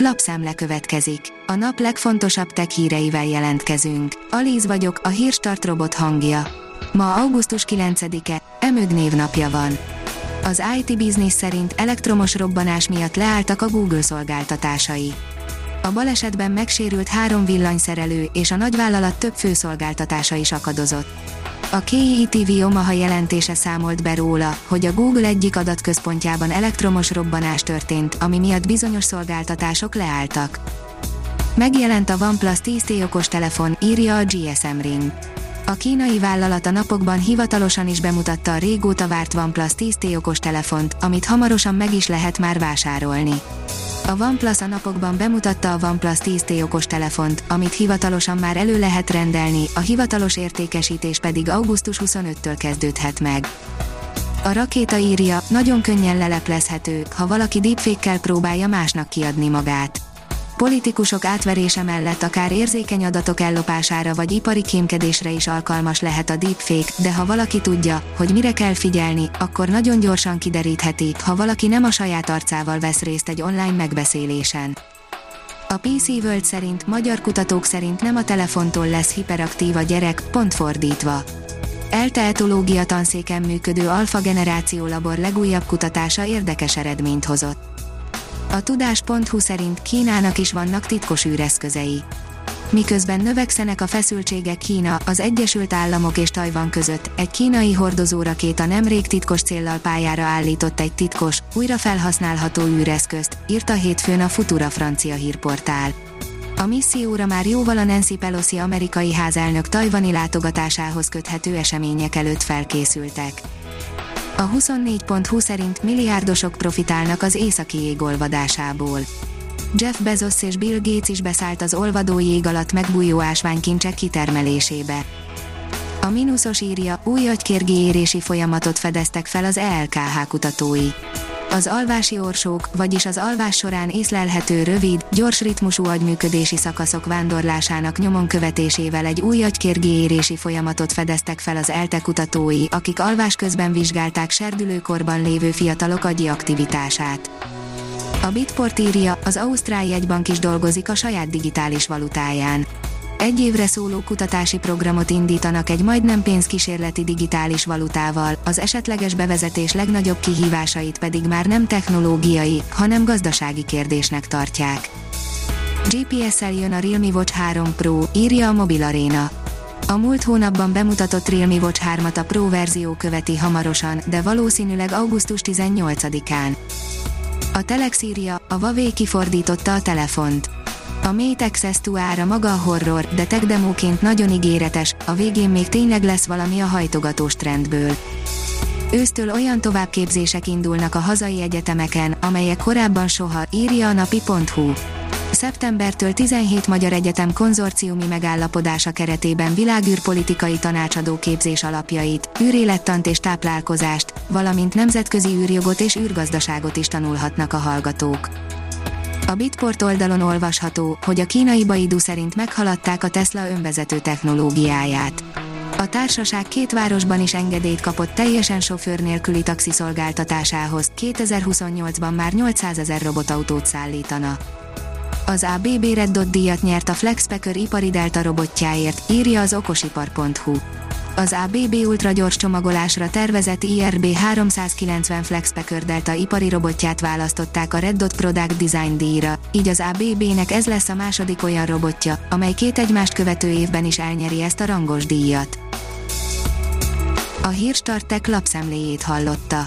Lapszemle következik. A nap legfontosabb tech híreivel jelentkezünk. Alíz vagyok, a hírstart robot hangja. Ma augusztus 9-e, Emög névnapja van. Az IT Business szerint elektromos robbanás miatt leálltak a Google szolgáltatásai. A balesetben megsérült három villanyszerelő és a nagyvállalat több főszolgáltatása is akadozott. A KITV Omaha jelentése számolt be róla, hogy a Google egyik adatközpontjában elektromos robbanás történt, ami miatt bizonyos szolgáltatások leálltak. Megjelent a OnePlus 10T okostelefon, írja a GSM Ring. A kínai vállalat a napokban hivatalosan is bemutatta a régóta várt OnePlus 10T okostelefont, amit hamarosan meg is lehet már vásárolni. A OnePlus a napokban bemutatta a OnePlus 10T okostelefont, amit hivatalosan már elő lehet rendelni, a hivatalos értékesítés pedig augusztus 25-től kezdődhet meg. A rakéta írja, nagyon könnyen leleplezhető, ha valaki deepfake próbálja másnak kiadni magát. Politikusok átverése mellett akár érzékeny adatok ellopására vagy ipari kémkedésre is alkalmas lehet a deepfake, de ha valaki tudja, hogy mire kell figyelni, akkor nagyon gyorsan kiderítheti, ha valaki nem a saját arcával vesz részt egy online megbeszélésen. A PC World szerint magyar kutatók szerint nem a telefontól lesz hiperaktív a gyerek, pont fordítva. ELTE tanszéken működő alfa generáció labor legújabb kutatása érdekes eredményt hozott. A tudás.hu szerint Kínának is vannak titkos űreszközei. Miközben növekszenek a feszültségek Kína, az Egyesült Államok és Tajvan között, egy kínai hordozórakéta nemrég titkos céllal pályára állított egy titkos, újra felhasználható űreszközt, írta hétfőn a Futura francia hírportál. A misszióra már jóval a Nancy Pelosi amerikai házelnök tajvani látogatásához köthető események előtt felkészültek. A 24.20 szerint milliárdosok profitálnak az északi jégolvadásából. Jeff Bezos és Bill Gates is beszállt az olvadó jég alatt megbújó ásványkincsek kitermelésébe. A mínuszos írja, új agykérgéérési folyamatot fedeztek fel az ELKH kutatói. Az alvási orsók, vagyis az alvás során észlelhető rövid, gyors ritmusú agyműködési szakaszok vándorlásának nyomon követésével egy új agykérgéérési folyamatot fedeztek fel az ELTE kutatói, akik alvás közben vizsgálták serdülőkorban lévő fiatalok agyi aktivitását. A Bitport írja, az Ausztrál jegybank is dolgozik a saját digitális valutáján egy évre szóló kutatási programot indítanak egy majdnem pénzkísérleti digitális valutával, az esetleges bevezetés legnagyobb kihívásait pedig már nem technológiai, hanem gazdasági kérdésnek tartják. GPS-el jön a Realme Watch 3 Pro, írja a Mobil Arena. A múlt hónapban bemutatott Realme Watch 3-at a Pro verzió követi hamarosan, de valószínűleg augusztus 18-án. A Telex írja, a Huawei kifordította a telefont. A Mate Access ára maga a horror, de tech nagyon ígéretes, a végén még tényleg lesz valami a hajtogatós trendből. Ősztől olyan továbbképzések indulnak a hazai egyetemeken, amelyek korábban soha, írja a napi.hu. Szeptembertől 17 magyar egyetem konzorciumi megállapodása keretében világűrpolitikai tanácsadó képzés alapjait, űrélettant és táplálkozást, valamint nemzetközi űrjogot és űrgazdaságot is tanulhatnak a hallgatók. A Bitport oldalon olvasható, hogy a kínai Baidu szerint meghaladták a Tesla önvezető technológiáját. A társaság két városban is engedélyt kapott teljesen sofőr nélküli taxiszolgáltatásához, 2028-ban már 800 ezer robotautót szállítana. Az ABB Red Dot díjat nyert a Flexpacker ipari delta robotjáért, írja az okosipar.hu az ABB ultragyors csomagolásra tervezett IRB 390 FlexPacker Delta ipari robotját választották a Red Dot Product Design díjra, így az ABB-nek ez lesz a második olyan robotja, amely két egymást követő évben is elnyeri ezt a rangos díjat. A Hírstartek lapszemléjét hallotta.